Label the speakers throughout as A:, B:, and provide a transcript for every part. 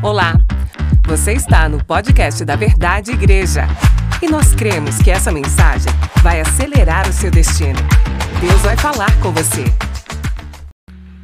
A: Olá, você está no podcast da Verdade Igreja e nós cremos que essa mensagem vai acelerar o seu destino. Deus vai falar com você.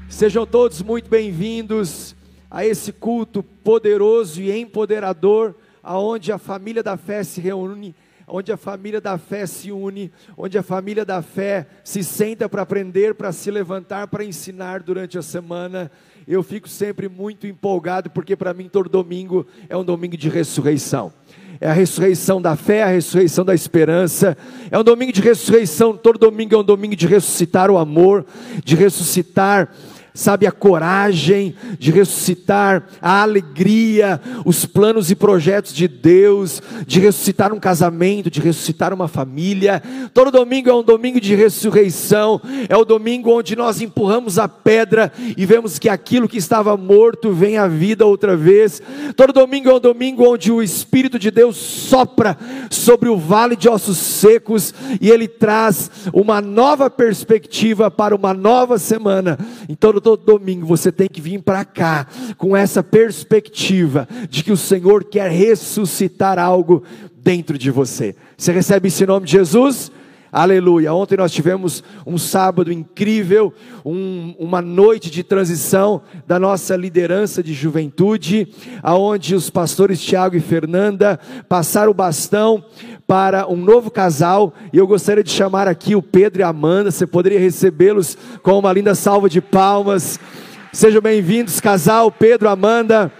B: Sejam todos muito bem-vindos a esse culto poderoso e empoderador, aonde a família da fé se reúne, onde a família da fé se une, onde a família da fé se senta para aprender, para se levantar, para ensinar durante a semana eu fico sempre muito empolgado, porque para mim todo domingo é um domingo de ressurreição. É a ressurreição da fé, a ressurreição da esperança. É um domingo de ressurreição, todo domingo é um domingo de ressuscitar o amor, de ressuscitar sabe, a coragem de ressuscitar, a alegria, os planos e projetos de Deus, de ressuscitar um casamento, de ressuscitar uma família. Todo domingo é um domingo de ressurreição, é o domingo onde nós empurramos a pedra e vemos que aquilo que estava morto vem à vida outra vez. Todo domingo é um domingo onde o Espírito de Deus sopra sobre o vale de ossos secos e ele traz uma nova perspectiva para uma nova semana. Em todo domingo você tem que vir para cá com essa perspectiva de que o Senhor quer ressuscitar algo dentro de você. Você recebe esse nome de Jesus? Aleluia. Ontem nós tivemos um sábado incrível, um, uma noite de transição da nossa liderança de juventude, aonde os pastores Tiago e Fernanda passaram o bastão para um novo casal, e eu gostaria de chamar aqui o Pedro e a Amanda. Você poderia recebê-los com uma linda salva de palmas. Sejam bem-vindos, casal Pedro, Amanda.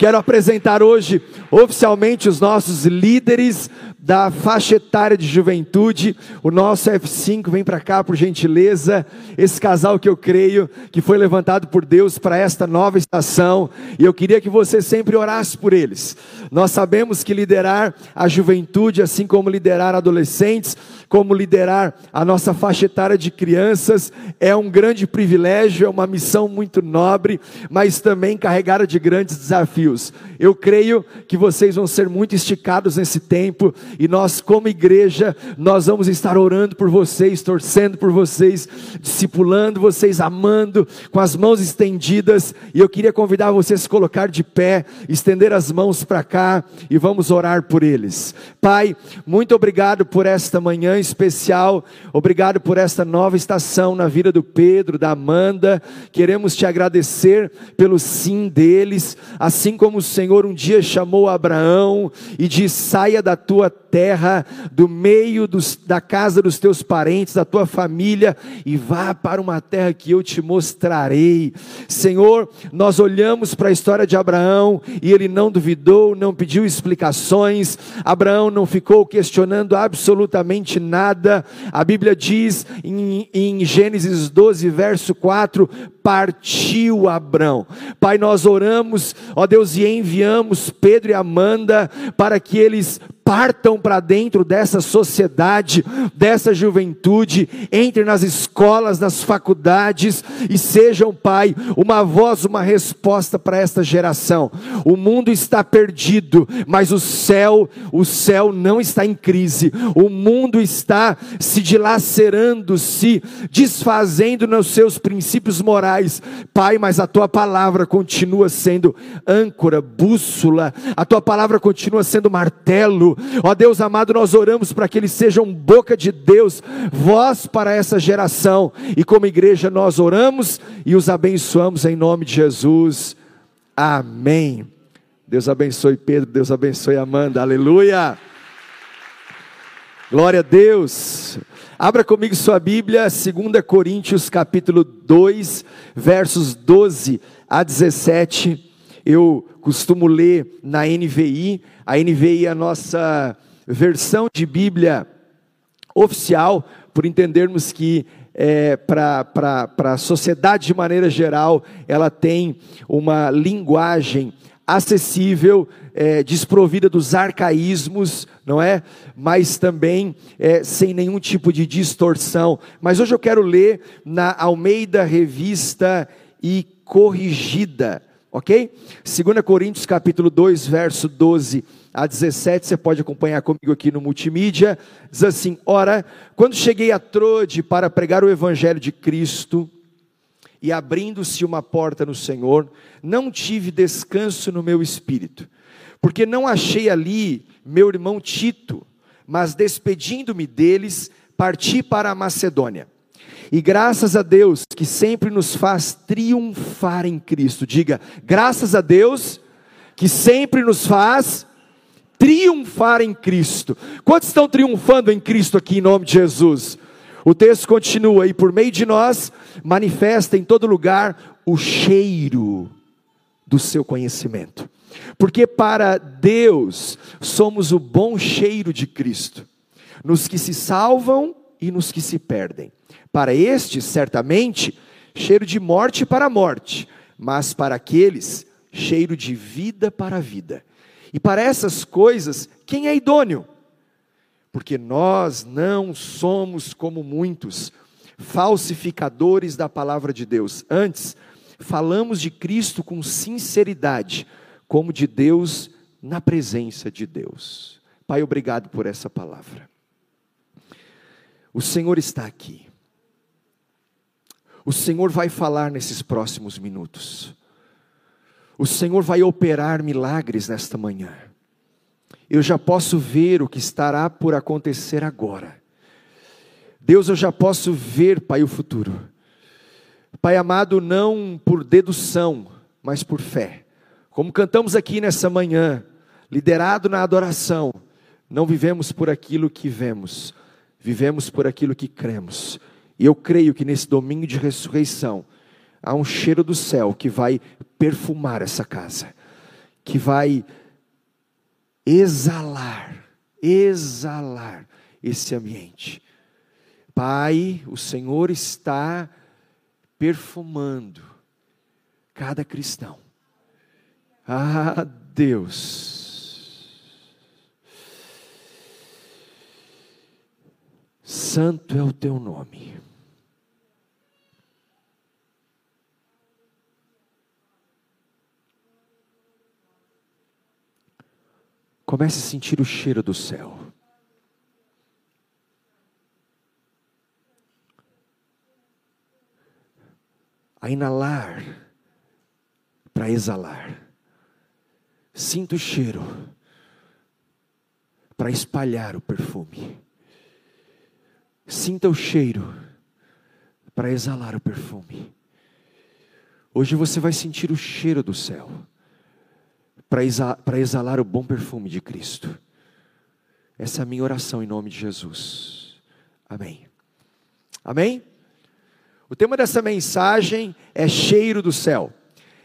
B: Quero apresentar hoje oficialmente os nossos líderes da faixa etária de juventude. O nosso F5 vem para cá, por gentileza. Esse casal que eu creio que foi levantado por Deus para esta nova estação. E eu queria que você sempre orasse por eles. Nós sabemos que liderar a juventude, assim como liderar adolescentes, como liderar a nossa faixa etária de crianças, é um grande privilégio, é uma missão muito nobre, mas também carregada de grandes desafios. Eu creio que vocês vão ser muito esticados nesse tempo e nós, como igreja, nós vamos estar orando por vocês, torcendo por vocês, discipulando vocês, amando, com as mãos estendidas. E eu queria convidar vocês a se colocar de pé, estender as mãos para cá e vamos orar por eles. Pai, muito obrigado por esta manhã especial. Obrigado por esta nova estação na vida do Pedro, da Amanda. Queremos te agradecer pelo sim deles, assim como o Senhor um dia chamou Abraão e disse: saia da tua terra, do meio dos, da casa dos teus parentes, da tua família, e vá para uma terra que eu te mostrarei. Senhor, nós olhamos para a história de Abraão e ele não duvidou, não pediu explicações, Abraão não ficou questionando absolutamente nada. A Bíblia diz em, em Gênesis 12, verso 4: partiu Abraão. Pai, nós oramos, ó Deus, e enviamos Pedro e Amanda para que eles partam para dentro dessa sociedade, dessa juventude, entrem nas escolas, nas faculdades e sejam, Pai, uma voz, uma resposta para esta geração. O mundo está perdido, mas o céu, o céu não está em crise. O mundo está se dilacerando, se desfazendo nos seus princípios morais. Pai, mas a tua palavra continua sendo âncora, bússola. A tua palavra continua sendo martelo Ó Deus amado, nós oramos para que eles sejam boca de Deus, voz para essa geração. E como igreja nós oramos e os abençoamos em nome de Jesus. Amém. Deus abençoe Pedro, Deus abençoe Amanda. Aleluia. Glória a Deus. Abra comigo sua Bíblia, 2 Coríntios capítulo 2, versos 12 a 17. Eu costumo ler na NVI, a NVI é a nossa versão de Bíblia oficial, por entendermos que é, para a sociedade de maneira geral, ela tem uma linguagem acessível, é, desprovida dos arcaísmos, não é? Mas também é, sem nenhum tipo de distorção. Mas hoje eu quero ler na Almeida Revista e Corrigida ok? 2 Coríntios capítulo 2, verso 12 a 17, você pode acompanhar comigo aqui no multimídia, diz assim, ora, quando cheguei a Trode para pregar o evangelho de Cristo, e abrindo-se uma porta no Senhor, não tive descanso no meu espírito, porque não achei ali meu irmão Tito, mas despedindo-me deles, parti para a Macedônia. E graças a Deus que sempre nos faz triunfar em Cristo. Diga, graças a Deus que sempre nos faz triunfar em Cristo. Quantos estão triunfando em Cristo aqui em nome de Jesus? O texto continua, e por meio de nós, manifesta em todo lugar o cheiro do seu conhecimento. Porque para Deus somos o bom cheiro de Cristo, nos que se salvam e nos que se perdem. Para estes, certamente, cheiro de morte para a morte, mas para aqueles, cheiro de vida para a vida. E para essas coisas, quem é idôneo? Porque nós não somos como muitos falsificadores da palavra de Deus. Antes, falamos de Cristo com sinceridade, como de Deus na presença de Deus. Pai, obrigado por essa palavra. O Senhor está aqui. O Senhor vai falar nesses próximos minutos. O Senhor vai operar milagres nesta manhã eu já posso ver o que estará por acontecer agora. Deus, eu já posso ver, Pai, o futuro. Pai amado, não por dedução, mas por fé. Como cantamos aqui nessa manhã, liderado na adoração, não vivemos por aquilo que vemos, vivemos por aquilo que cremos. E eu creio que nesse domingo de ressurreição, há um cheiro do céu que vai perfumar essa casa, que vai exalar, exalar esse ambiente. Pai, o Senhor está perfumando cada cristão. Ah, Deus. Santo é o teu nome. Comece a sentir o cheiro do céu. A inalar para exalar. Sinta o cheiro para espalhar o perfume. Sinta o cheiro para exalar o perfume. Hoje você vai sentir o cheiro do céu para exalar o bom perfume de Cristo. Essa é a minha oração em nome de Jesus. Amém. Amém? O tema dessa mensagem é cheiro do céu.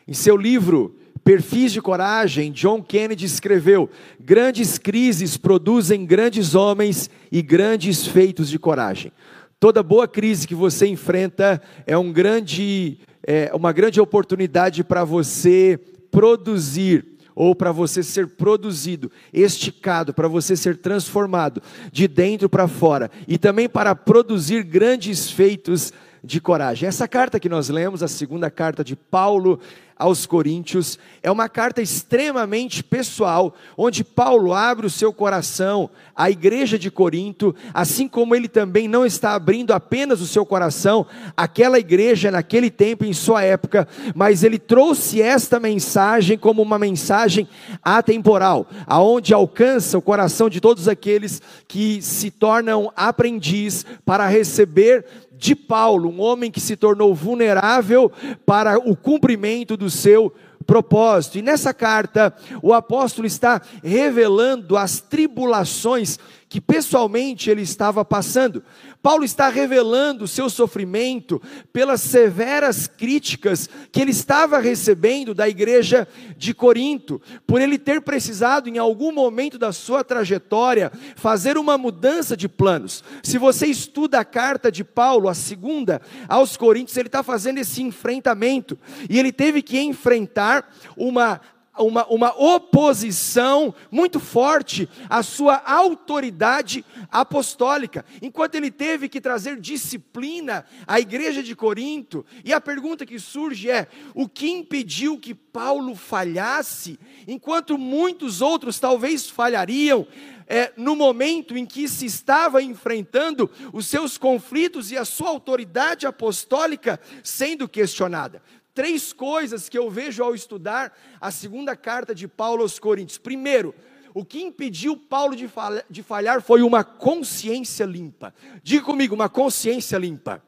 B: Em seu livro Perfis de Coragem, John Kennedy escreveu: Grandes crises produzem grandes homens e grandes feitos de coragem. Toda boa crise que você enfrenta é, um grande, é uma grande oportunidade para você produzir ou para você ser produzido, esticado, para você ser transformado de dentro para fora e também para produzir grandes feitos de coragem. Essa carta que nós lemos, a segunda carta de Paulo aos Coríntios, é uma carta extremamente pessoal, onde Paulo abre o seu coração à igreja de Corinto, assim como ele também não está abrindo apenas o seu coração àquela igreja naquele tempo, em sua época, mas ele trouxe esta mensagem como uma mensagem atemporal, aonde alcança o coração de todos aqueles que se tornam aprendiz para receber de Paulo, um homem que se tornou vulnerável para o cumprimento do seu propósito. E nessa carta, o apóstolo está revelando as tribulações que pessoalmente ele estava passando. Paulo está revelando o seu sofrimento pelas severas críticas que ele estava recebendo da igreja de Corinto, por ele ter precisado em algum momento da sua trajetória fazer uma mudança de planos. Se você estuda a carta de Paulo, a segunda aos Coríntios, ele está fazendo esse enfrentamento e ele teve que enfrentar uma uma, uma oposição muito forte à sua autoridade apostólica, enquanto ele teve que trazer disciplina à igreja de Corinto. E a pergunta que surge é: o que impediu que Paulo falhasse, enquanto muitos outros talvez falhariam? É, no momento em que se estava enfrentando os seus conflitos e a sua autoridade apostólica sendo questionada três coisas que eu vejo ao estudar a segunda carta de Paulo aos Coríntios. Primeiro, o que impediu Paulo de falhar, foi uma consciência limpa. Diga comigo, uma consciência limpa.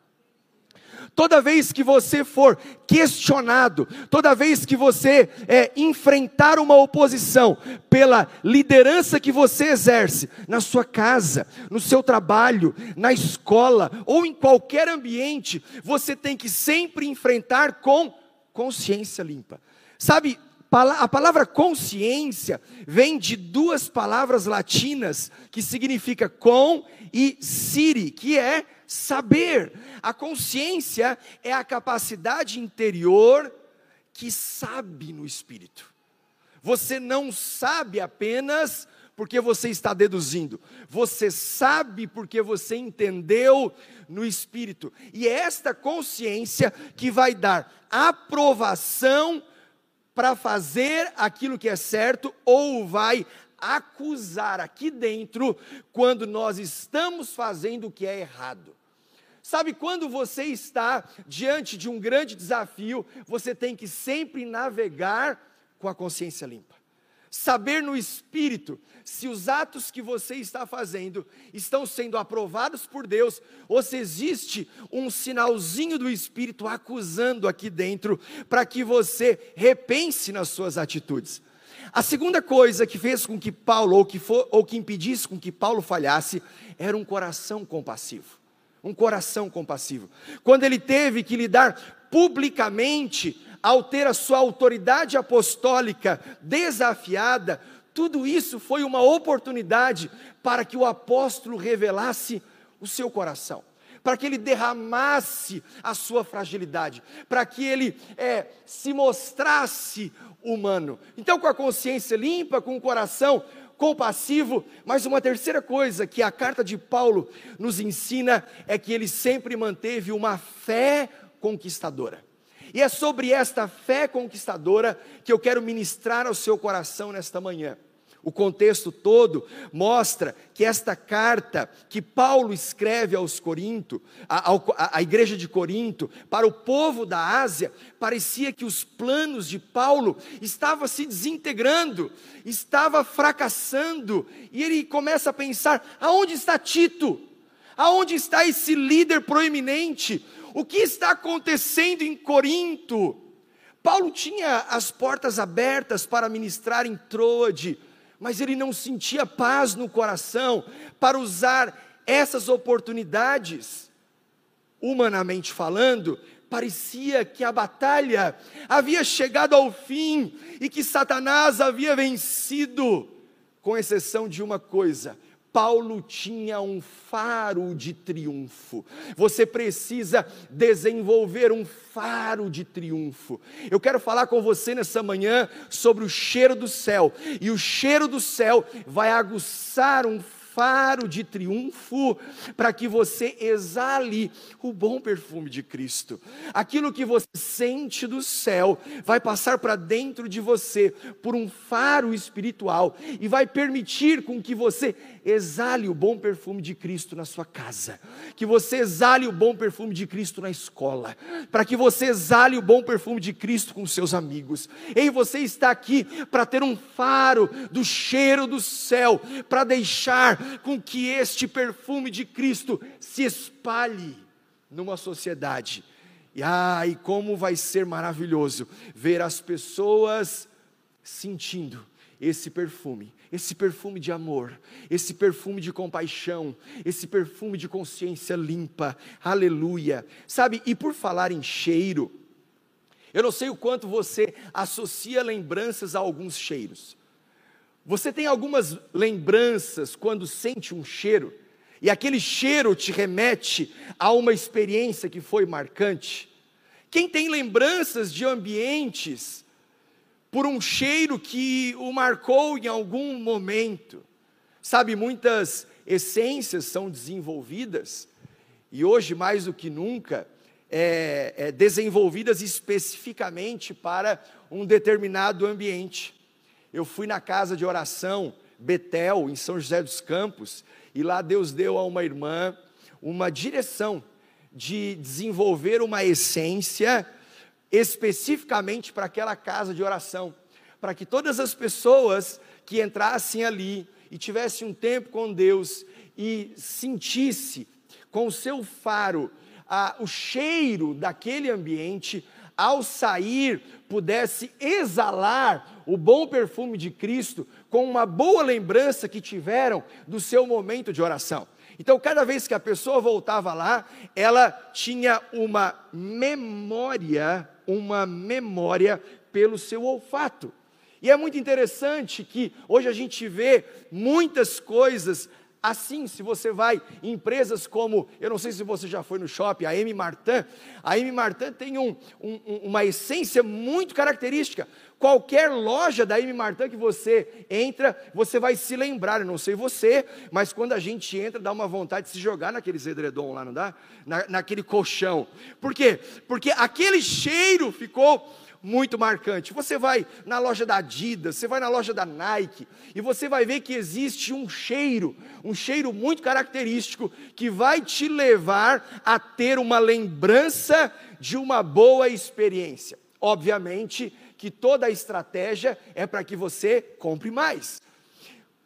B: Toda vez que você for questionado, toda vez que você é, enfrentar uma oposição pela liderança que você exerce na sua casa, no seu trabalho, na escola ou em qualquer ambiente, você tem que sempre enfrentar com consciência limpa. Sabe, a palavra consciência vem de duas palavras latinas que significa com e siri, que é saber. A consciência é a capacidade interior que sabe no espírito. Você não sabe apenas porque você está deduzindo, você sabe porque você entendeu no espírito. E é esta consciência que vai dar aprovação para fazer aquilo que é certo ou vai acusar aqui dentro quando nós estamos fazendo o que é errado. Sabe, quando você está diante de um grande desafio, você tem que sempre navegar com a consciência limpa. Saber no espírito se os atos que você está fazendo estão sendo aprovados por Deus ou se existe um sinalzinho do espírito acusando aqui dentro para que você repense nas suas atitudes. A segunda coisa que fez com que Paulo, ou que, for, ou que impedisse com que Paulo falhasse, era um coração compassivo um coração compassivo. Quando ele teve que lidar publicamente, ao ter a sua autoridade apostólica desafiada, tudo isso foi uma oportunidade para que o apóstolo revelasse o seu coração, para que ele derramasse a sua fragilidade, para que ele é, se mostrasse humano. Então, com a consciência limpa, com o coração compassivo, mas uma terceira coisa que a carta de Paulo nos ensina é que ele sempre manteve uma fé conquistadora. E é sobre esta fé conquistadora que eu quero ministrar ao seu coração nesta manhã. O contexto todo mostra que esta carta que Paulo escreve aos Corinto, à, igreja de Corinto, para o povo da Ásia, parecia que os planos de Paulo estavam se desintegrando, estava fracassando, e ele começa a pensar: aonde está Tito? Aonde está esse líder proeminente? O que está acontecendo em Corinto? Paulo tinha as portas abertas para ministrar em Troade, mas ele não sentia paz no coração para usar essas oportunidades. Humanamente falando, parecia que a batalha havia chegado ao fim e que Satanás havia vencido, com exceção de uma coisa: Paulo tinha um faro de triunfo. Você precisa desenvolver um faro de triunfo. Eu quero falar com você nessa manhã sobre o cheiro do céu. E o cheiro do céu vai aguçar um faro de triunfo para que você exale o bom perfume de Cristo. Aquilo que você sente do céu vai passar para dentro de você por um faro espiritual e vai permitir com que você exale o bom perfume de Cristo na sua casa, que você exale o bom perfume de Cristo na escola, para que você exale o bom perfume de Cristo com seus amigos. Ei, você está aqui para ter um faro do cheiro do céu, para deixar com que este perfume de Cristo se espalhe numa sociedade. E ai, como vai ser maravilhoso ver as pessoas sentindo esse perfume, esse perfume de amor, esse perfume de compaixão, esse perfume de consciência limpa, aleluia. Sabe, e por falar em cheiro, eu não sei o quanto você associa lembranças a alguns cheiros. Você tem algumas lembranças quando sente um cheiro, e aquele cheiro te remete a uma experiência que foi marcante. Quem tem lembranças de ambientes por um cheiro que o marcou em algum momento. Sabe, muitas essências são desenvolvidas, e hoje mais do que nunca, é, é, desenvolvidas especificamente para um determinado ambiente. Eu fui na casa de oração Betel, em São José dos Campos, e lá Deus deu a uma irmã uma direção de desenvolver uma essência especificamente para aquela casa de oração, para que todas as pessoas que entrassem ali e tivessem um tempo com Deus e sentisse com o seu faro a, o cheiro daquele ambiente, ao sair, pudesse exalar o bom perfume de Cristo com uma boa lembrança que tiveram do seu momento de oração. Então, cada vez que a pessoa voltava lá, ela tinha uma memória, uma memória pelo seu olfato. E é muito interessante que hoje a gente vê muitas coisas Assim, se você vai em empresas como, eu não sei se você já foi no shopping, a M. Martin, a M. Martin tem um, um, uma essência muito característica. Qualquer loja da M. Martin que você entra, você vai se lembrar, eu não sei você, mas quando a gente entra, dá uma vontade de se jogar naqueles edredom lá, não dá? Na, naquele colchão. Por quê? Porque aquele cheiro ficou muito marcante. Você vai na loja da Adidas, você vai na loja da Nike, e você vai ver que existe um cheiro, um cheiro muito característico, que vai te levar a ter uma lembrança de uma boa experiência. Obviamente que toda a estratégia é para que você compre mais.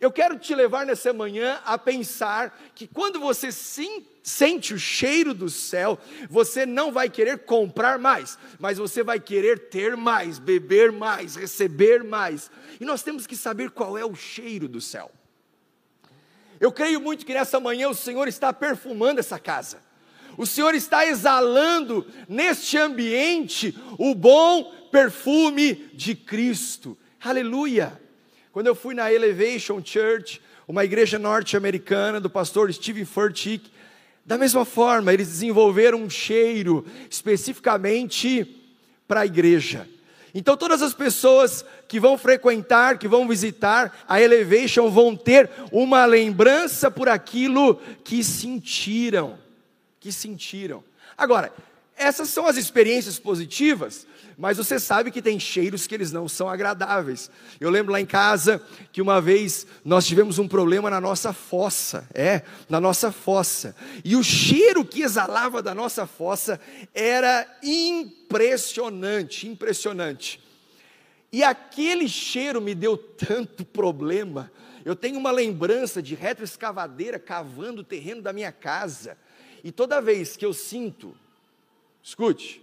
B: Eu quero te levar nessa manhã a pensar que quando você sim, sente o cheiro do céu, você não vai querer comprar mais, mas você vai querer ter mais, beber mais, receber mais. E nós temos que saber qual é o cheiro do céu. Eu creio muito que nessa manhã o Senhor está perfumando essa casa. O Senhor está exalando neste ambiente o bom perfume de Cristo. Aleluia! Quando eu fui na Elevation Church, uma igreja norte-americana do pastor Steve Furtick, da mesma forma, eles desenvolveram um cheiro especificamente para a igreja. Então, todas as pessoas que vão frequentar, que vão visitar a Elevation, vão ter uma lembrança por aquilo que sentiram. Que sentiram. Agora, essas são as experiências positivas, mas você sabe que tem cheiros que eles não são agradáveis. Eu lembro lá em casa que uma vez nós tivemos um problema na nossa fossa, é, na nossa fossa. E o cheiro que exalava da nossa fossa era impressionante, impressionante. E aquele cheiro me deu tanto problema. Eu tenho uma lembrança de retroescavadeira cavando o terreno da minha casa. E toda vez que eu sinto Escute,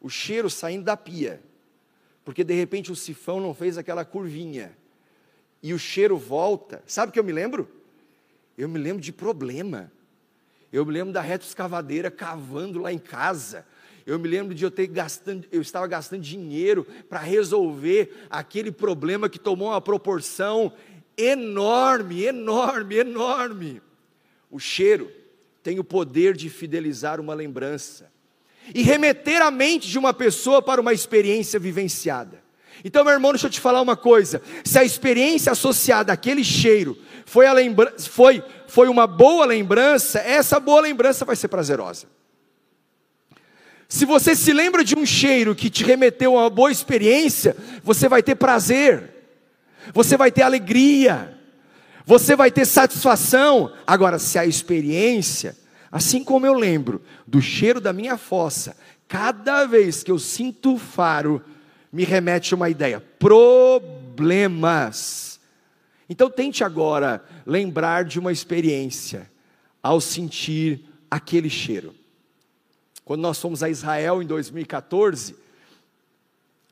B: o cheiro saindo da pia, porque de repente o sifão não fez aquela curvinha, e o cheiro volta. Sabe o que eu me lembro? Eu me lembro de problema. Eu me lembro da reta escavadeira cavando lá em casa. Eu me lembro de eu ter gastando, eu estava gastando dinheiro para resolver aquele problema que tomou uma proporção enorme, enorme, enorme. O cheiro tem o poder de fidelizar uma lembrança e remeter a mente de uma pessoa para uma experiência vivenciada. Então, meu irmão, deixa eu te falar uma coisa: se a experiência associada àquele cheiro foi, a lembra foi, foi uma boa lembrança, essa boa lembrança vai ser prazerosa. Se você se lembra de um cheiro que te remeteu a uma boa experiência, você vai ter prazer, você vai ter alegria, você vai ter satisfação. Agora, se a experiência Assim como eu lembro do cheiro da minha fossa, cada vez que eu sinto faro, me remete uma ideia: problemas. Então tente agora lembrar de uma experiência ao sentir aquele cheiro. Quando nós fomos a Israel em 2014,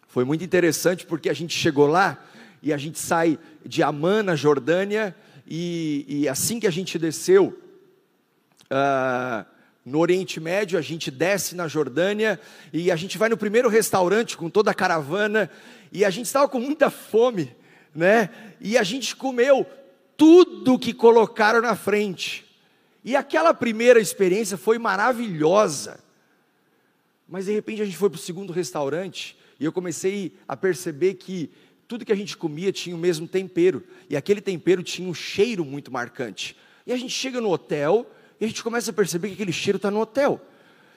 B: foi muito interessante porque a gente chegou lá e a gente sai de Amman, na Jordânia, e, e assim que a gente desceu, uh, no Oriente Médio, a gente desce na Jordânia e a gente vai no primeiro restaurante com toda a caravana e a gente estava com muita fome, né? E a gente comeu tudo que colocaram na frente. E aquela primeira experiência foi maravilhosa. Mas de repente a gente foi para o segundo restaurante E eu comecei a perceber que tudo que a gente comia tinha o mesmo tempero, e aquele tempero tinha um cheiro muito marcante. E a gente chega no hotel e a gente começa a perceber que aquele cheiro está no hotel.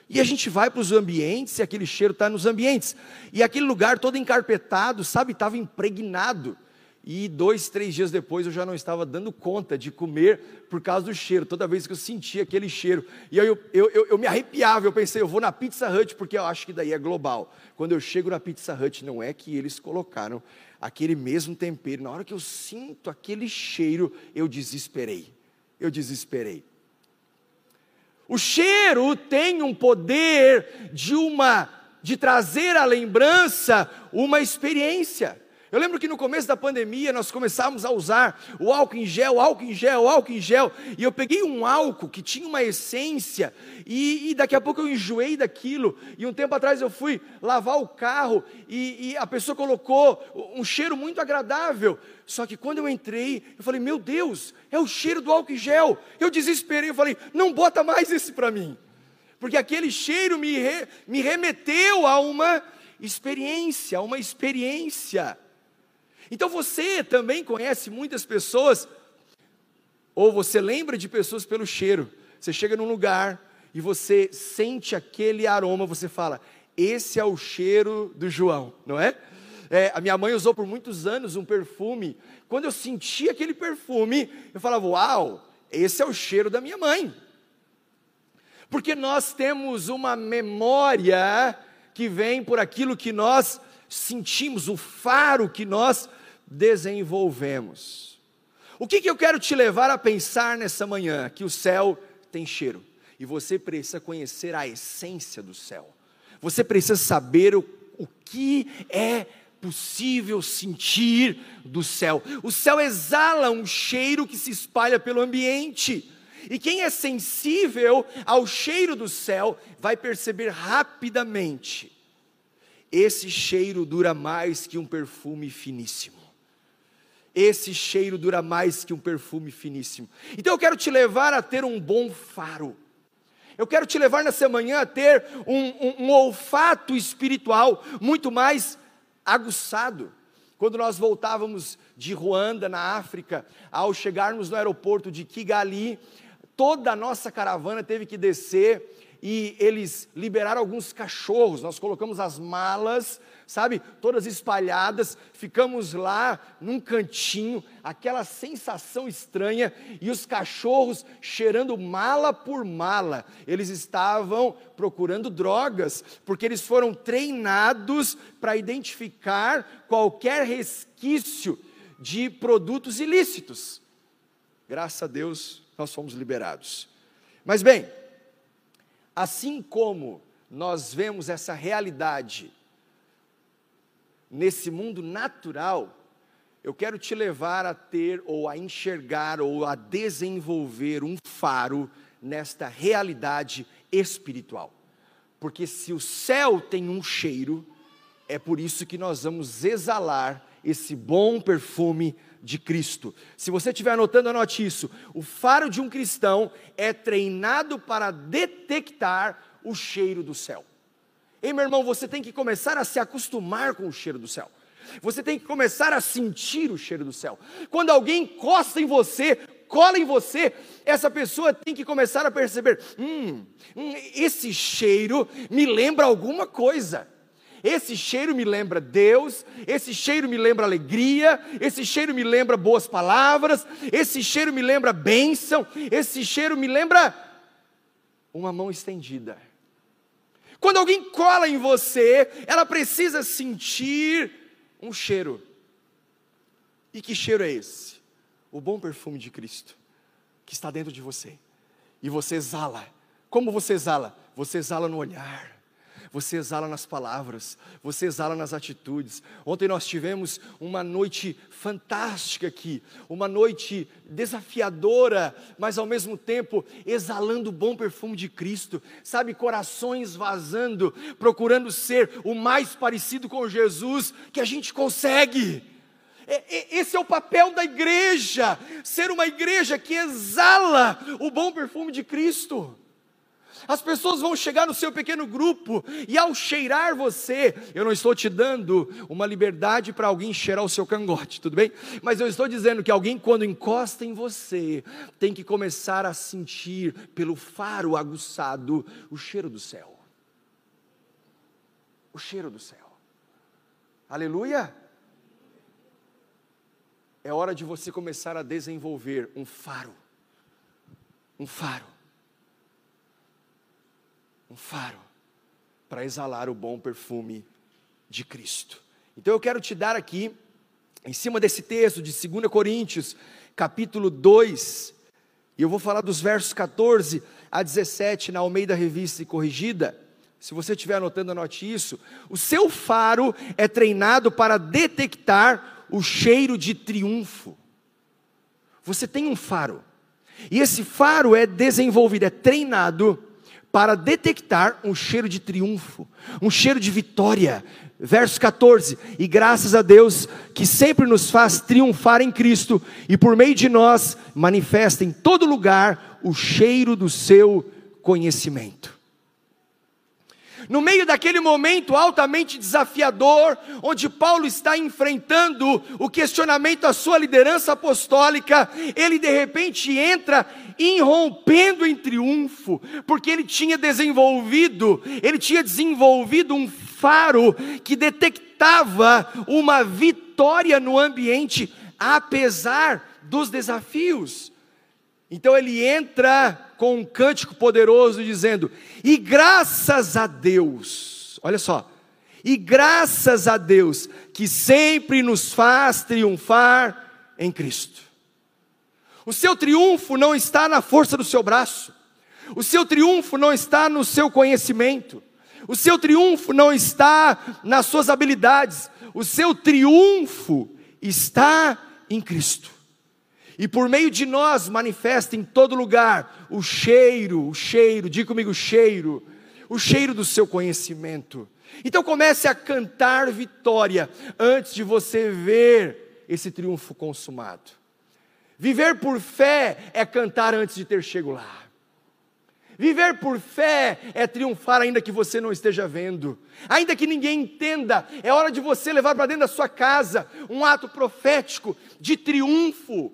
B: E a gente vai para os ambientes e aquele cheiro está nos ambientes. E aquele lugar todo encarpetado, sabe, estava impregnado. E dois, três dias depois eu já não estava dando conta de comer por causa do cheiro, toda vez que eu sentia aquele cheiro. E aí eu, eu, eu, eu, me arrepiava, eu pensei, eu vou na Pizza Hut porque eu acho que daí é global. Quando eu chego na Pizza Hut, não é que eles colocaram aquele mesmo tempero. Na hora que eu sinto aquele cheiro, eu desesperei. Eu desesperei. O cheiro tem um poder de uma de trazer à lembrança uma experiência. Eu lembro que no começo da pandemia nós começamos a usar o álcool em gel, álcool em gel, álcool em gel, e eu peguei um álcool que tinha uma essência, e, e daqui a pouco eu enjoei daquilo, e um tempo atrás eu fui lavar o carro, e, e a pessoa colocou um cheiro muito agradável, só que quando eu entrei, eu falei, meu Deus, é o cheiro do álcool em gel, eu desesperei, eu falei, não bota mais esse para mim, porque aquele cheiro me, re, me remeteu a uma experiência, a uma experiência, então você também conhece muitas pessoas, ou você lembra de pessoas pelo cheiro. Você chega num lugar e você sente aquele aroma, você fala: esse é o cheiro do João, não é? é? a minha mãe usou por muitos anos um perfume. Quando eu sentia aquele perfume, eu falava: Uau, esse é o cheiro da minha mãe. Porque nós temos uma memória que vem por aquilo que nós sentimos, o faro que nós desenvolvemos. O que, que eu quero te levar a pensar nessa manhã? Que o céu tem cheiro e você precisa conhecer a essência do céu. Você precisa saber o, o que é possível sentir do céu. O céu exala um cheiro que se espalha pelo ambiente. E quem é sensível ao cheiro do céu vai perceber rapidamente. Esse cheiro dura mais que um perfume finíssimo esse cheiro dura mais que um perfume finíssimo. Então eu quero te levar a ter um bom faro. Eu quero te levar nessa manhã a ter um, um, um olfato espiritual muito mais aguçado. Quando nós voltávamos de Ruanda, na África, ao chegarmos no aeroporto de Kigali, toda a nossa caravana teve que descer e eles liberaram alguns cachorros. Nós colocamos as malas sabe, todas espalhadas, ficamos lá num cantinho, aquela sensação estranha, e os cachorros cheirando mala por mala, eles estavam procurando drogas, porque eles foram treinados para identificar qualquer resquício de produtos ilícitos. Graças a Deus, nós fomos liberados. Mas bem, assim como nós vemos essa realidade nesse mundo natural, eu quero te levar a ter, ou a enxergar, ou a desenvolver um faro nesta realidade espiritual. Porque se o céu tem um cheiro, é por isso que nós vamos exalar esse bom perfume de Cristo. Se você estiver anotando, anote isso. O faro de um cristão é treinado para detectar o cheiro do céu. Ei, meu irmão, você tem que começar a se acostumar com o cheiro do céu. Você tem que começar a sentir o cheiro do céu. Quando alguém encosta em você, cola em você, essa pessoa tem que começar a perceber: hum, hum, esse cheiro me lembra alguma coisa. Esse cheiro me lembra Deus, esse cheiro me lembra alegria, esse cheiro me lembra boas palavras, esse cheiro me lembra bênção, esse cheiro me lembra uma mão estendida. Quando alguém cola em você, ela precisa sentir um cheiro. E que cheiro é esse? O bom perfume de Cristo, que está dentro de você. E você exala. Como você exala? Você exala no olhar você exala nas palavras, você exala nas atitudes. Ontem nós tivemos uma noite fantástica aqui, uma noite desafiadora, mas ao mesmo tempo exalando o bom perfume de Cristo, sabe, corações vazando, procurando ser o mais parecido com Jesus que a gente consegue. Esse é o papel da igreja, ser uma igreja que exala o bom perfume de Cristo. As pessoas vão chegar no seu pequeno grupo e ao cheirar você, eu não estou te dando uma liberdade para alguém cheirar o seu cangote, tudo bem? Mas eu estou dizendo que alguém, quando encosta em você, tem que começar a sentir, pelo faro aguçado, o cheiro do céu. O cheiro do céu. Aleluia! É hora de você começar a desenvolver um faro. Um faro um faro para exalar o bom perfume de Cristo. Então eu quero te dar aqui, em cima desse texto de 2 Coríntios, capítulo 2, e eu vou falar dos versos 14 a 17 na Almeida Revista e Corrigida. Se você estiver anotando, anote isso. O seu faro é treinado para detectar o cheiro de triunfo. Você tem um faro, e esse faro é desenvolvido, é treinado para detectar um cheiro de triunfo, um cheiro de vitória. Verso 14: E graças a Deus que sempre nos faz triunfar em Cristo e por meio de nós manifesta em todo lugar o cheiro do seu conhecimento. No meio daquele momento altamente desafiador, onde Paulo está enfrentando o questionamento à sua liderança apostólica, ele de repente entra irrompendo em triunfo, porque ele tinha desenvolvido, ele tinha desenvolvido um faro que detectava uma vitória no ambiente, apesar dos desafios. Então ele entra com um cântico poderoso dizendo: E graças a Deus, olha só, e graças a Deus que sempre nos faz triunfar em Cristo. O seu triunfo não está na força do seu braço, o seu triunfo não está no seu conhecimento, o seu triunfo não está nas suas habilidades, o seu triunfo está em Cristo. E por meio de nós manifesta em todo lugar o cheiro, o cheiro, diga comigo o cheiro, o cheiro do seu conhecimento. Então comece a cantar vitória antes de você ver esse triunfo consumado. Viver por fé é cantar antes de ter chego lá. Viver por fé é triunfar ainda que você não esteja vendo, ainda que ninguém entenda. É hora de você levar para dentro da sua casa um ato profético de triunfo.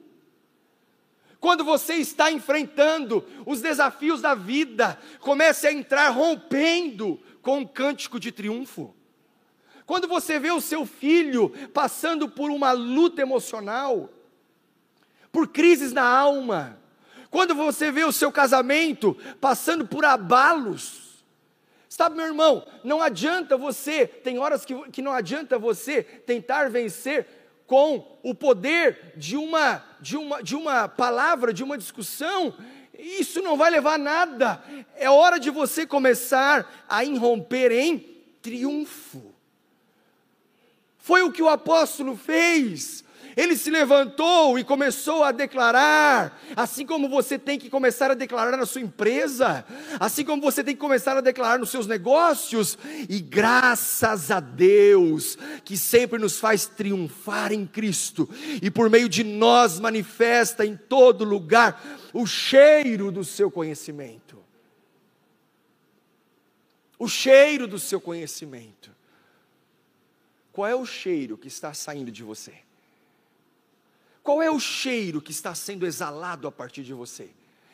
B: Quando você está enfrentando os desafios da vida, comece a entrar rompendo com um cântico de triunfo. Quando você vê o seu filho passando por uma luta emocional, por crises na alma, quando você vê o seu casamento passando por abalos, sabe, meu irmão, não adianta você, tem horas que, que não adianta você tentar vencer com o poder de uma, de uma, de uma palavra, de uma discussão, isso não vai levar a nada. É hora de você começar a irromper em triunfo. Foi o que o apóstolo fez. Ele se levantou e começou a declarar, assim como você tem que começar a declarar na sua empresa, assim como você tem que começar a declarar nos seus negócios, e graças a Deus, que sempre nos faz triunfar em Cristo, e por meio de nós manifesta em todo lugar o cheiro do seu conhecimento. O cheiro do seu conhecimento. Qual é o cheiro que está saindo de você? Qual é o cheiro que está sendo exalado a partir de você?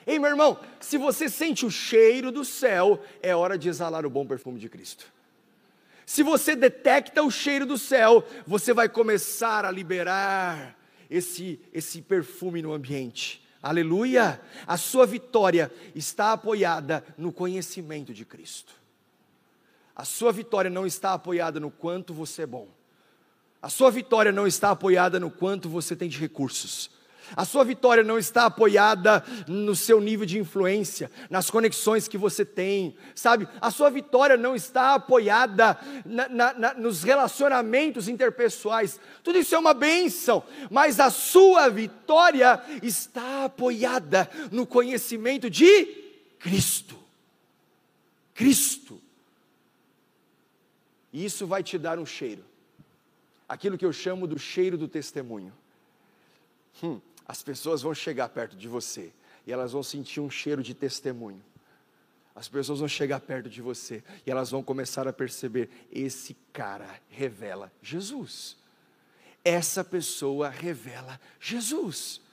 B: Ei, meu irmão, se você sente o cheiro do céu, é hora de exalar o bom perfume de Cristo. Se você detecta o cheiro do céu, você vai começar a liberar esse, esse perfume no ambiente. Aleluia! A sua vitória está apoiada no conhecimento de Cristo. A sua vitória não está apoiada no quanto você é bom. A sua vitória não está apoiada no quanto você tem de recursos. A sua vitória não está apoiada no seu nível de influência, nas conexões que você tem, sabe? A sua vitória não está apoiada na, na, na, nos relacionamentos interpessoais. Tudo isso é uma bênção, mas a sua vitória está apoiada no conhecimento de Cristo. Cristo. E isso vai te dar um cheiro aquilo que eu chamo do cheiro do testemunho. Hum, as pessoas vão chegar perto de você e elas vão sentir um cheiro de testemunho. as pessoas vão chegar perto de você e elas vão começar a perceber: esse cara revela Jesus. Essa pessoa revela Jesus.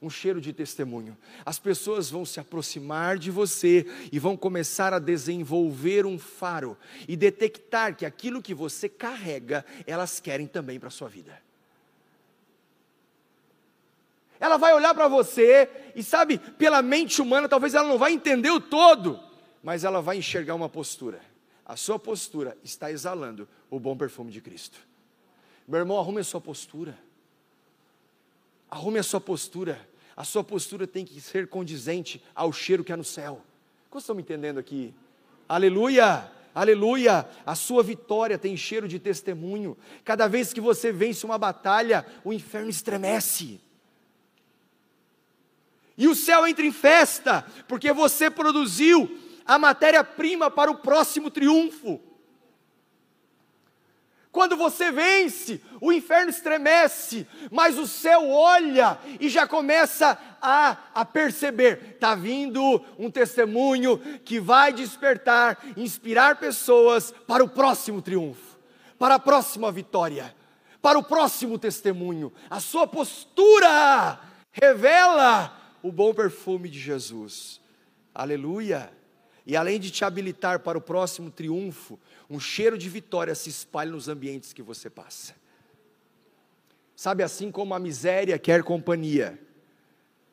B: Um cheiro de testemunho. As pessoas vão se aproximar de você e vão começar a desenvolver um faro e detectar que aquilo que você carrega, elas querem também para a sua vida. Ela vai olhar para você e sabe, pela mente humana, talvez ela não vai entender o todo, mas ela vai enxergar uma postura. A sua postura está exalando o bom perfume de Cristo. Meu irmão, arrume a sua postura. Arrume a sua postura. A sua postura tem que ser condizente ao cheiro que há no céu. Vocês estão me entendendo aqui? Aleluia! Aleluia! A sua vitória tem cheiro de testemunho. Cada vez que você vence uma batalha, o inferno estremece. E o céu entra em festa, porque você produziu a matéria-prima para o próximo triunfo. Quando você vence, o inferno estremece, mas o céu olha e já começa a, a perceber: está vindo um testemunho que vai despertar, inspirar pessoas para o próximo triunfo, para a próxima vitória, para o próximo testemunho. A sua postura revela o bom perfume de Jesus. Aleluia! E além de te habilitar para o próximo triunfo, um cheiro de vitória se espalha nos ambientes que você passa. Sabe, assim como a miséria quer companhia,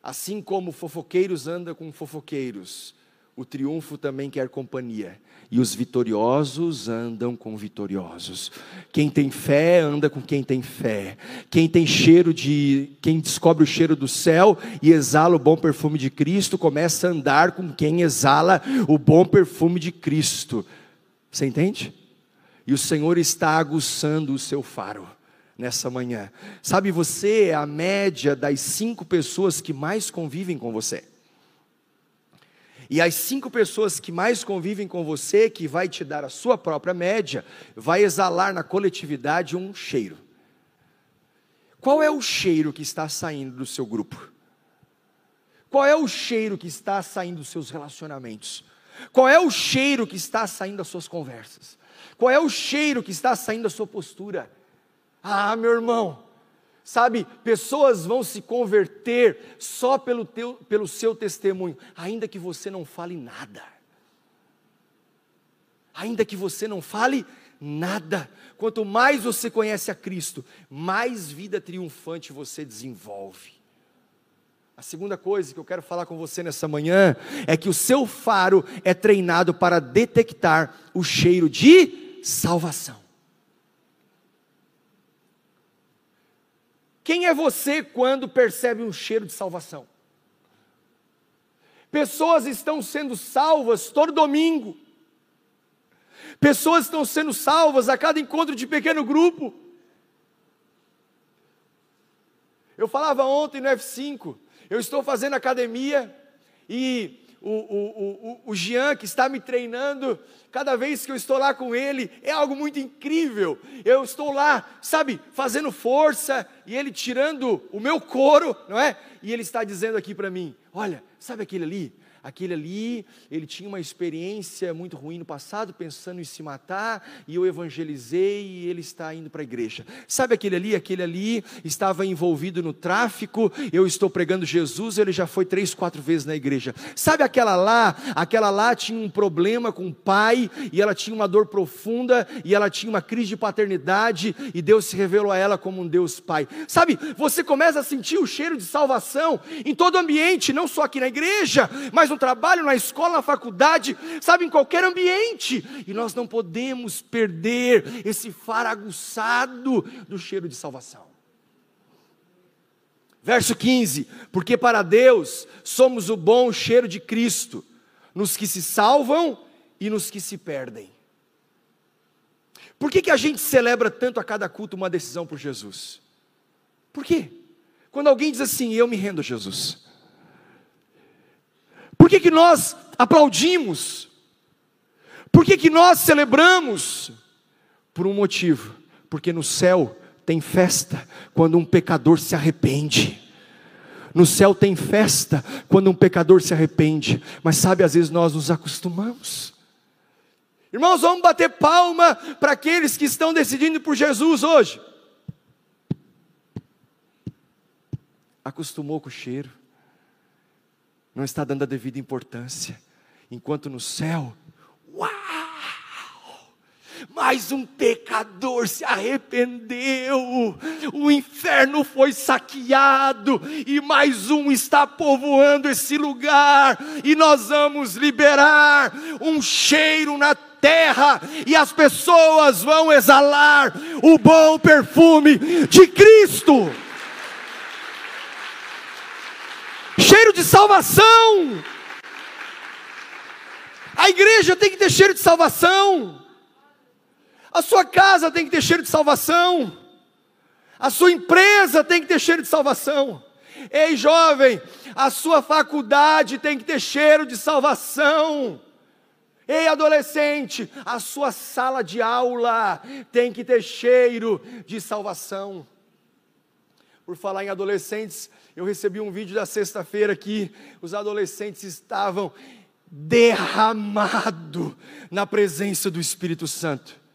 B: assim como fofoqueiros andam com fofoqueiros, o triunfo também quer companhia, e os vitoriosos andam com vitoriosos. Quem tem fé anda com quem tem fé. Quem tem cheiro de, quem descobre o cheiro do céu e exala o bom perfume de Cristo, começa a andar com quem exala o bom perfume de Cristo. Você entende? E o Senhor está aguçando o seu faro nessa manhã. Sabe, você é a média das cinco pessoas que mais convivem com você. E as cinco pessoas que mais convivem com você, que vai te dar a sua própria média, vai exalar na coletividade um cheiro. Qual é o cheiro que está saindo do seu grupo? Qual é o cheiro que está saindo dos seus relacionamentos? Qual é o cheiro que está saindo das suas conversas? Qual é o cheiro que está saindo da sua postura? Ah, meu irmão, sabe, pessoas vão se converter só pelo, teu, pelo seu testemunho, ainda que você não fale nada. Ainda que você não fale nada. Quanto mais você conhece a Cristo, mais vida triunfante você desenvolve. A segunda coisa que eu quero falar com você nessa manhã é que o seu faro é treinado para detectar o cheiro de salvação. Quem é você quando percebe um cheiro de salvação? Pessoas estão sendo salvas todo domingo. Pessoas estão sendo salvas a cada encontro de pequeno grupo. Eu falava ontem no F5 eu estou fazendo academia e o, o, o, o Jean, que está me treinando, cada vez que eu estou lá com ele, é algo muito incrível. Eu estou lá, sabe, fazendo força e ele tirando o meu couro, não é? E ele está dizendo aqui para mim: Olha, sabe aquele ali? Aquele ali, ele tinha uma experiência muito ruim no passado, pensando em se matar, e eu evangelizei e ele está indo para a igreja. Sabe aquele ali? Aquele ali estava envolvido no tráfico, eu estou pregando Jesus, ele já foi três, quatro vezes na igreja. Sabe aquela lá? Aquela lá tinha um problema com o pai, e ela tinha uma dor profunda, e ela tinha uma crise de paternidade, e Deus se revelou a ela como um Deus Pai. Sabe, você começa a sentir o cheiro de salvação em todo o ambiente, não só aqui na igreja, mas no no trabalho, na escola, na faculdade, sabe, em qualquer ambiente. E nós não podemos perder esse faraguçado do cheiro de salvação. Verso 15: Porque para Deus somos o bom cheiro de Cristo, nos que se salvam e nos que se perdem. Por que, que a gente celebra tanto a cada culto uma decisão por Jesus? Por quê? Quando alguém diz assim, eu me rendo a Jesus. Por que, que nós aplaudimos? Por que, que nós celebramos? Por um motivo: porque no céu tem festa quando um pecador se arrepende. no céu tem festa quando um pecador se arrepende, mas sabe, às vezes nós nos acostumamos. Irmãos, vamos bater palma para aqueles que estão decidindo por Jesus hoje. Acostumou com o cheiro, não está dando a devida importância, enquanto no céu, uau! mais um pecador se arrependeu, o inferno foi saqueado, e mais um está povoando esse lugar, e nós vamos liberar um cheiro na terra, e as pessoas vão exalar o bom perfume de Cristo. Cheiro de salvação. A igreja tem que ter cheiro de salvação. A sua casa tem que ter cheiro de salvação. A sua empresa tem que ter cheiro de salvação. Ei, jovem, a sua faculdade tem que ter cheiro de salvação. Ei, adolescente, a sua sala de aula tem que ter cheiro de salvação. Por falar em adolescentes, eu recebi um vídeo da sexta-feira que os adolescentes estavam derramados na presença do Espírito Santo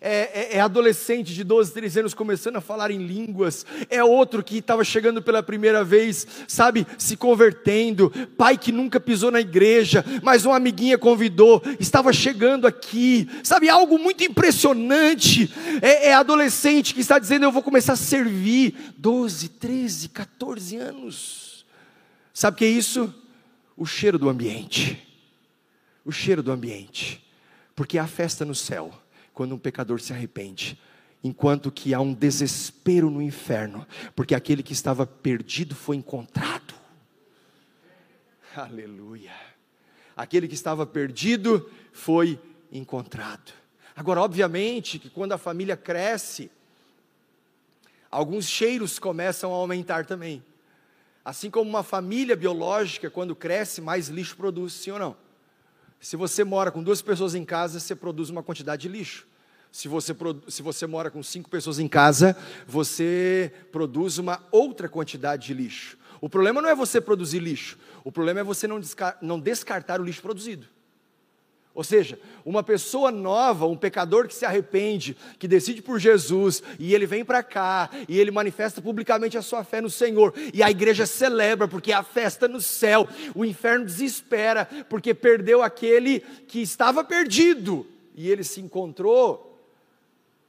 B: é, é, é, adolescente de 12, 13 anos começando a falar em línguas, é outro que estava chegando pela primeira vez, sabe, se convertendo, pai que nunca pisou na igreja, mas uma amiguinha convidou, estava chegando aqui, sabe, algo muito impressionante, é, é adolescente que está dizendo: Eu vou começar a servir, 12, 13, 14 anos, sabe o que é isso? O cheiro do ambiente, o cheiro do ambiente, porque há festa no céu quando um pecador se arrepende, enquanto que há um desespero no inferno, porque aquele que estava perdido foi encontrado. Aleluia. Aquele que estava perdido foi encontrado. Agora, obviamente, que quando a família cresce, alguns cheiros começam a aumentar também. Assim como uma família biológica, quando cresce, mais lixo produz, sim ou não? Se você mora com duas pessoas em casa, você produz uma quantidade de lixo. Se você, se você mora com cinco pessoas em casa, você produz uma outra quantidade de lixo. O problema não é você produzir lixo, o problema é você não, não descartar o lixo produzido. Ou seja, uma pessoa nova, um pecador que se arrepende, que decide por Jesus, e ele vem para cá, e ele manifesta publicamente a sua fé no Senhor, e a igreja celebra, porque é a festa no céu, o inferno desespera, porque perdeu aquele que estava perdido, e ele se encontrou.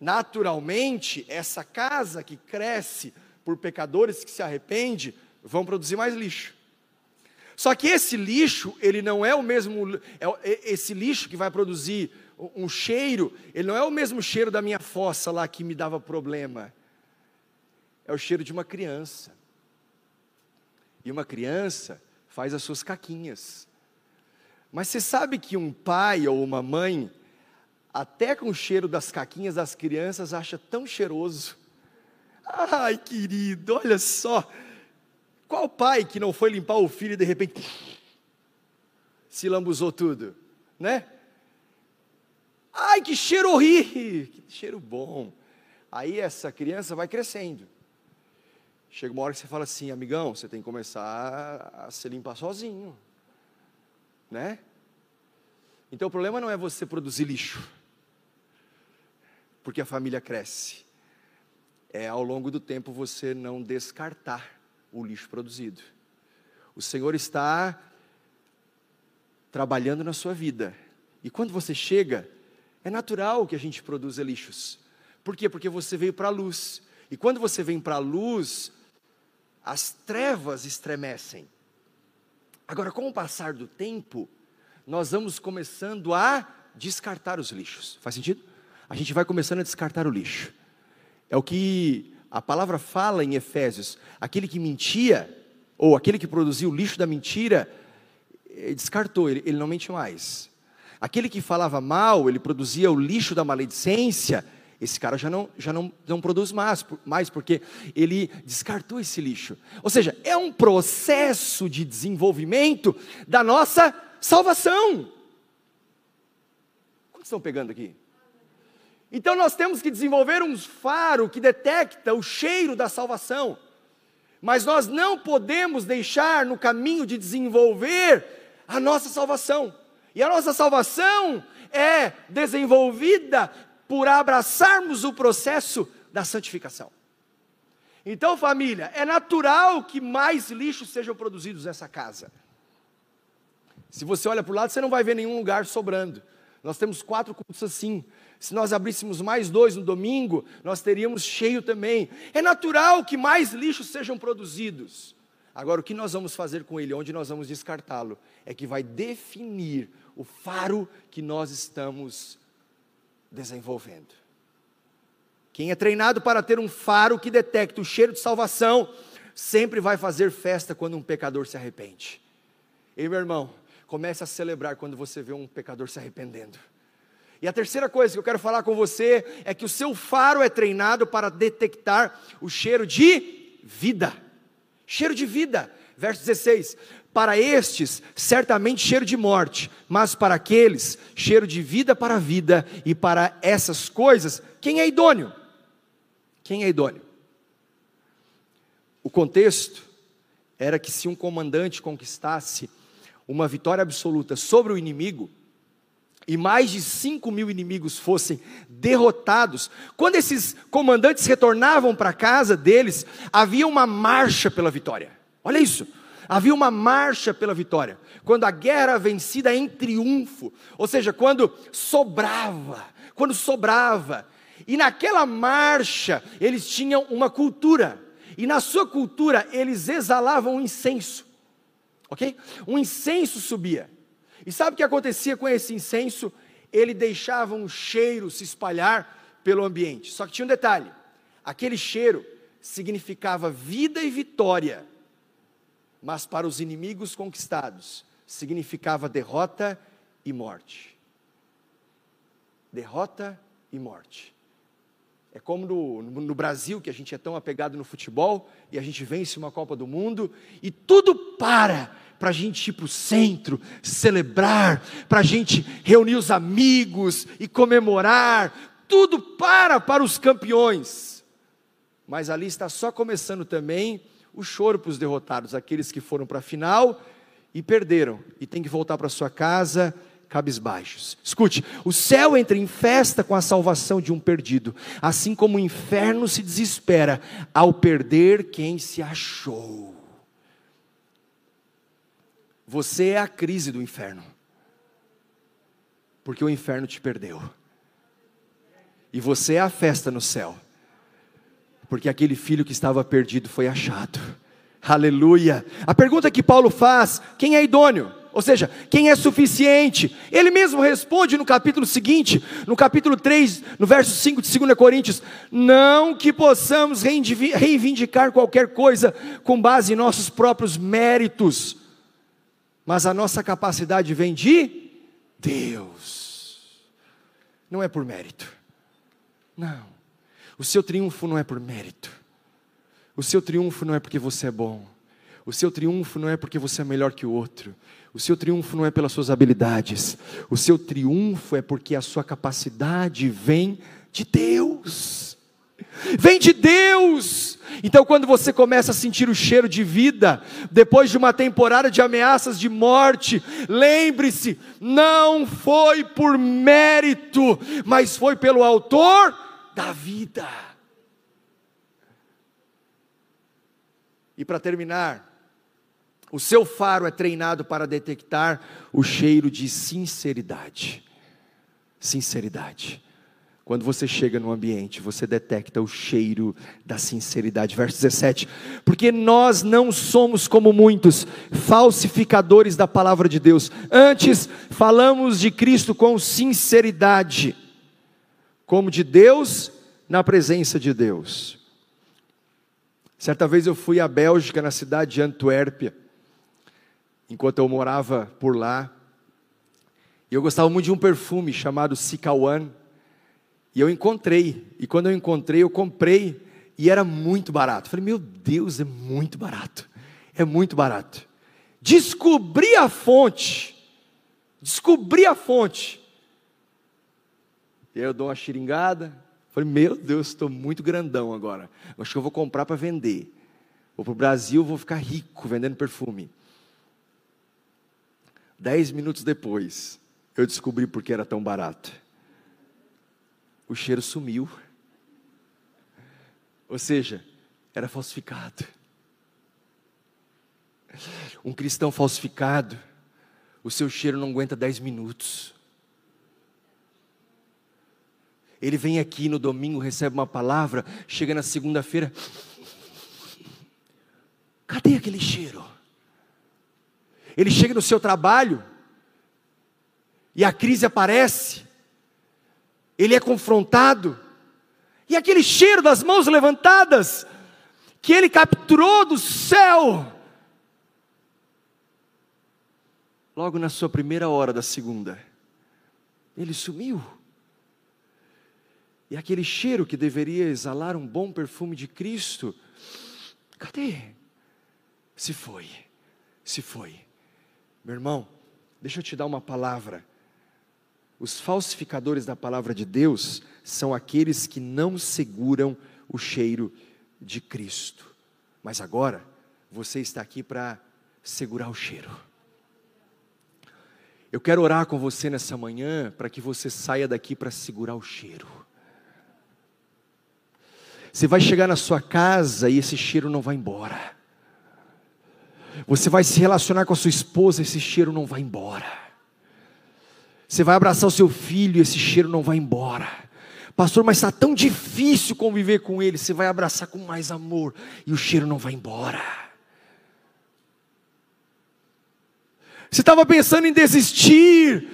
B: Naturalmente, essa casa que cresce por pecadores que se arrependem, vão produzir mais lixo. Só que esse lixo, ele não é o mesmo, é, esse lixo que vai produzir um cheiro, ele não é o mesmo cheiro da minha fossa lá que me dava problema. É o cheiro de uma criança. E uma criança faz as suas caquinhas. Mas você sabe que um pai ou uma mãe, até com o cheiro das caquinhas das crianças, acha tão cheiroso. Ai, querido, olha só. Qual pai que não foi limpar o filho e de repente se lambuzou tudo, né? Ai, que cheiro horrível, que cheiro bom. Aí essa criança vai crescendo. Chega uma hora que você fala assim, amigão, você tem que começar a se limpar sozinho, né? Então o problema não é você produzir lixo, porque a família cresce. É ao longo do tempo você não descartar o lixo produzido. O Senhor está trabalhando na sua vida. E quando você chega, é natural que a gente produza lixos. Por quê? Porque você veio para a luz. E quando você vem para a luz, as trevas estremecem. Agora, com o passar do tempo, nós vamos começando a descartar os lixos. Faz sentido? A gente vai começando a descartar o lixo. É o que a palavra fala em Efésios: aquele que mentia, ou aquele que produziu o lixo da mentira, descartou, ele, ele não mente mais. Aquele que falava mal, ele produzia o lixo da maledicência, esse cara já não, já não, não produz mais, mais, porque ele descartou esse lixo. Ou seja, é um processo de desenvolvimento da nossa salvação. Quantos estão pegando aqui? Então nós temos que desenvolver um faro que detecta o cheiro da salvação. Mas nós não podemos deixar no caminho de desenvolver a nossa salvação. E a nossa salvação é desenvolvida por abraçarmos o processo da santificação. Então, família, é natural que mais lixos sejam produzidos nessa casa. Se você olha para o lado, você não vai ver nenhum lugar sobrando. Nós temos quatro cultos assim. Se nós abríssemos mais dois no domingo, nós teríamos cheio também. É natural que mais lixos sejam produzidos. Agora, o que nós vamos fazer com ele, onde nós vamos descartá-lo, é que vai definir o faro que nós estamos desenvolvendo. Quem é treinado para ter um faro que detecta o cheiro de salvação, sempre vai fazer festa quando um pecador se arrepende. E meu irmão, comece a celebrar quando você vê um pecador se arrependendo. E a terceira coisa que eu quero falar com você é que o seu faro é treinado para detectar o cheiro de vida. Cheiro de vida. Verso 16: Para estes, certamente cheiro de morte, mas para aqueles, cheiro de vida para a vida, e para essas coisas, quem é idôneo? Quem é idôneo? O contexto era que se um comandante conquistasse uma vitória absoluta sobre o inimigo, e mais de 5 mil inimigos fossem derrotados, quando esses comandantes retornavam para a casa deles, havia uma marcha pela vitória. Olha isso. Havia uma marcha pela vitória. Quando a guerra vencida em triunfo, ou seja, quando sobrava, quando sobrava. E naquela marcha, eles tinham uma cultura. E na sua cultura, eles exalavam um incenso. Ok? Um incenso subia. E sabe o que acontecia com esse incenso? Ele deixava um cheiro se espalhar pelo ambiente. Só que tinha um detalhe: aquele cheiro significava vida e vitória, mas para os inimigos conquistados significava derrota e morte. Derrota e morte. É como no, no, Brasil, que a gente é tão apegado no futebol, e a gente vence uma Copa do Mundo, e tudo para para a gente ir para o centro, celebrar, para a gente reunir os amigos e comemorar, tudo para para os campeões. Mas ali está só começando também o choro para os derrotados, aqueles que foram para a final e perderam, e tem que voltar para sua casa cabisbaixos. Escute, o céu entra em festa com a salvação de um perdido, assim como o inferno se desespera ao perder quem se achou. Você é a crise do inferno. Porque o inferno te perdeu. E você é a festa no céu. Porque aquele filho que estava perdido foi achado. Aleluia. A pergunta que Paulo faz: quem é idôneo? Ou seja, quem é suficiente? Ele mesmo responde no capítulo seguinte, no capítulo 3, no verso 5 de 2 Coríntios: Não que possamos reivindicar qualquer coisa com base em nossos próprios méritos, mas a nossa capacidade vem de Deus, não é por mérito, não, o seu triunfo não é por mérito, o seu triunfo não é porque você é bom, o seu triunfo não é porque você é melhor que o outro, o seu triunfo não é pelas suas habilidades, o seu triunfo é porque a sua capacidade vem de Deus vem de Deus. Então, quando você começa a sentir o cheiro de vida, depois de uma temporada de ameaças de morte, lembre-se, não foi por mérito, mas foi pelo Autor da vida. E para terminar, o seu faro é treinado para detectar o cheiro de sinceridade. Sinceridade. Quando você chega no ambiente, você detecta o cheiro da sinceridade. Verso 17: Porque nós não somos como muitos falsificadores da palavra de Deus, antes falamos de Cristo com sinceridade, como de Deus na presença de Deus. Certa vez eu fui à Bélgica, na cidade de Antuérpia, enquanto eu morava por lá, e eu gostava muito de um perfume chamado Sikawan e eu encontrei, e quando eu encontrei, eu comprei, e era muito barato. Falei, meu Deus, é muito barato, é muito barato. Descobri a fonte, descobri a fonte. E aí eu dou uma xiringada, falei, meu Deus, estou muito grandão agora, acho que eu vou comprar para vender. Vou para o Brasil, vou ficar rico vendendo perfume. Dez minutos depois, eu descobri por que era tão barato. O cheiro sumiu. Ou seja, era falsificado. Um cristão falsificado, o seu cheiro não aguenta dez minutos. Ele vem aqui no domingo, recebe uma palavra, chega na segunda-feira, Cadê aquele cheiro? Ele chega no seu trabalho e a crise aparece, ele é confrontado, e aquele cheiro das mãos levantadas, que ele capturou do céu, logo na sua primeira hora da segunda, ele sumiu. E aquele cheiro que deveria exalar um bom perfume de Cristo, cadê? Se foi, se foi. Meu irmão, deixa eu te dar uma palavra. Os falsificadores da palavra de Deus são aqueles que não seguram o cheiro de Cristo. Mas agora, você está aqui para segurar o cheiro. Eu quero orar com você nessa manhã para que você saia daqui para segurar o cheiro. Você vai chegar na sua casa e esse cheiro não vai embora. Você vai se relacionar com a sua esposa, esse cheiro não vai embora. Você vai abraçar o seu filho, esse cheiro não vai embora. Pastor, mas está tão difícil conviver com ele. Você vai abraçar com mais amor e o cheiro não vai embora. Você estava pensando em desistir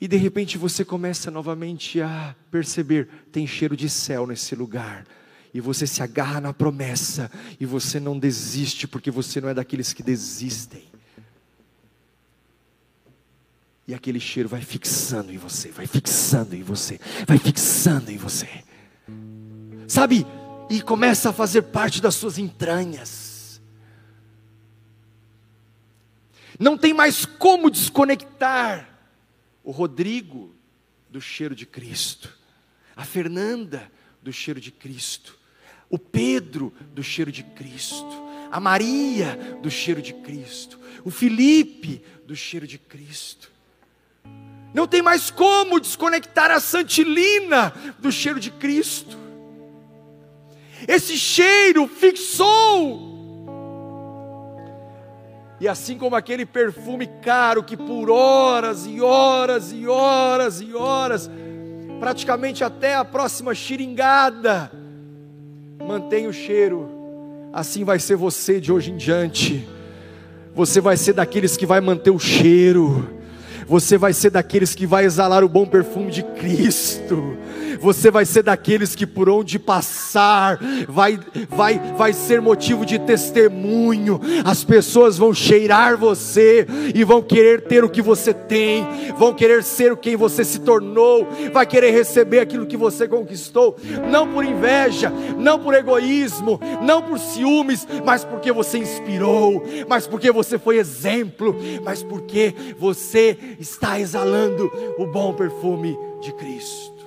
B: e de repente você começa novamente a perceber: tem cheiro de céu nesse lugar e você se agarra na promessa, e você não desiste, porque você não é daqueles que desistem. E aquele cheiro vai fixando em você, vai fixando em você, vai fixando em você. Sabe? E começa a fazer parte das suas entranhas. Não tem mais como desconectar o Rodrigo do cheiro de Cristo, a Fernanda do cheiro de Cristo, o Pedro do cheiro de Cristo, a Maria do cheiro de Cristo, o Felipe do cheiro de Cristo. Não tem mais como desconectar a Santilina do cheiro de Cristo. Esse cheiro fixou. E assim como aquele perfume caro que por horas e horas e horas e horas, praticamente até a próxima xiringada, Mantenha o cheiro, assim vai ser você de hoje em diante. Você vai ser daqueles que vai manter o cheiro. Você vai ser daqueles que vai exalar o bom perfume de Cristo você vai ser daqueles que por onde passar vai vai vai ser motivo de testemunho. As pessoas vão cheirar você e vão querer ter o que você tem, vão querer ser quem você se tornou, vai querer receber aquilo que você conquistou, não por inveja, não por egoísmo, não por ciúmes, mas porque você inspirou, mas porque você foi exemplo, mas porque você está exalando o bom perfume de Cristo.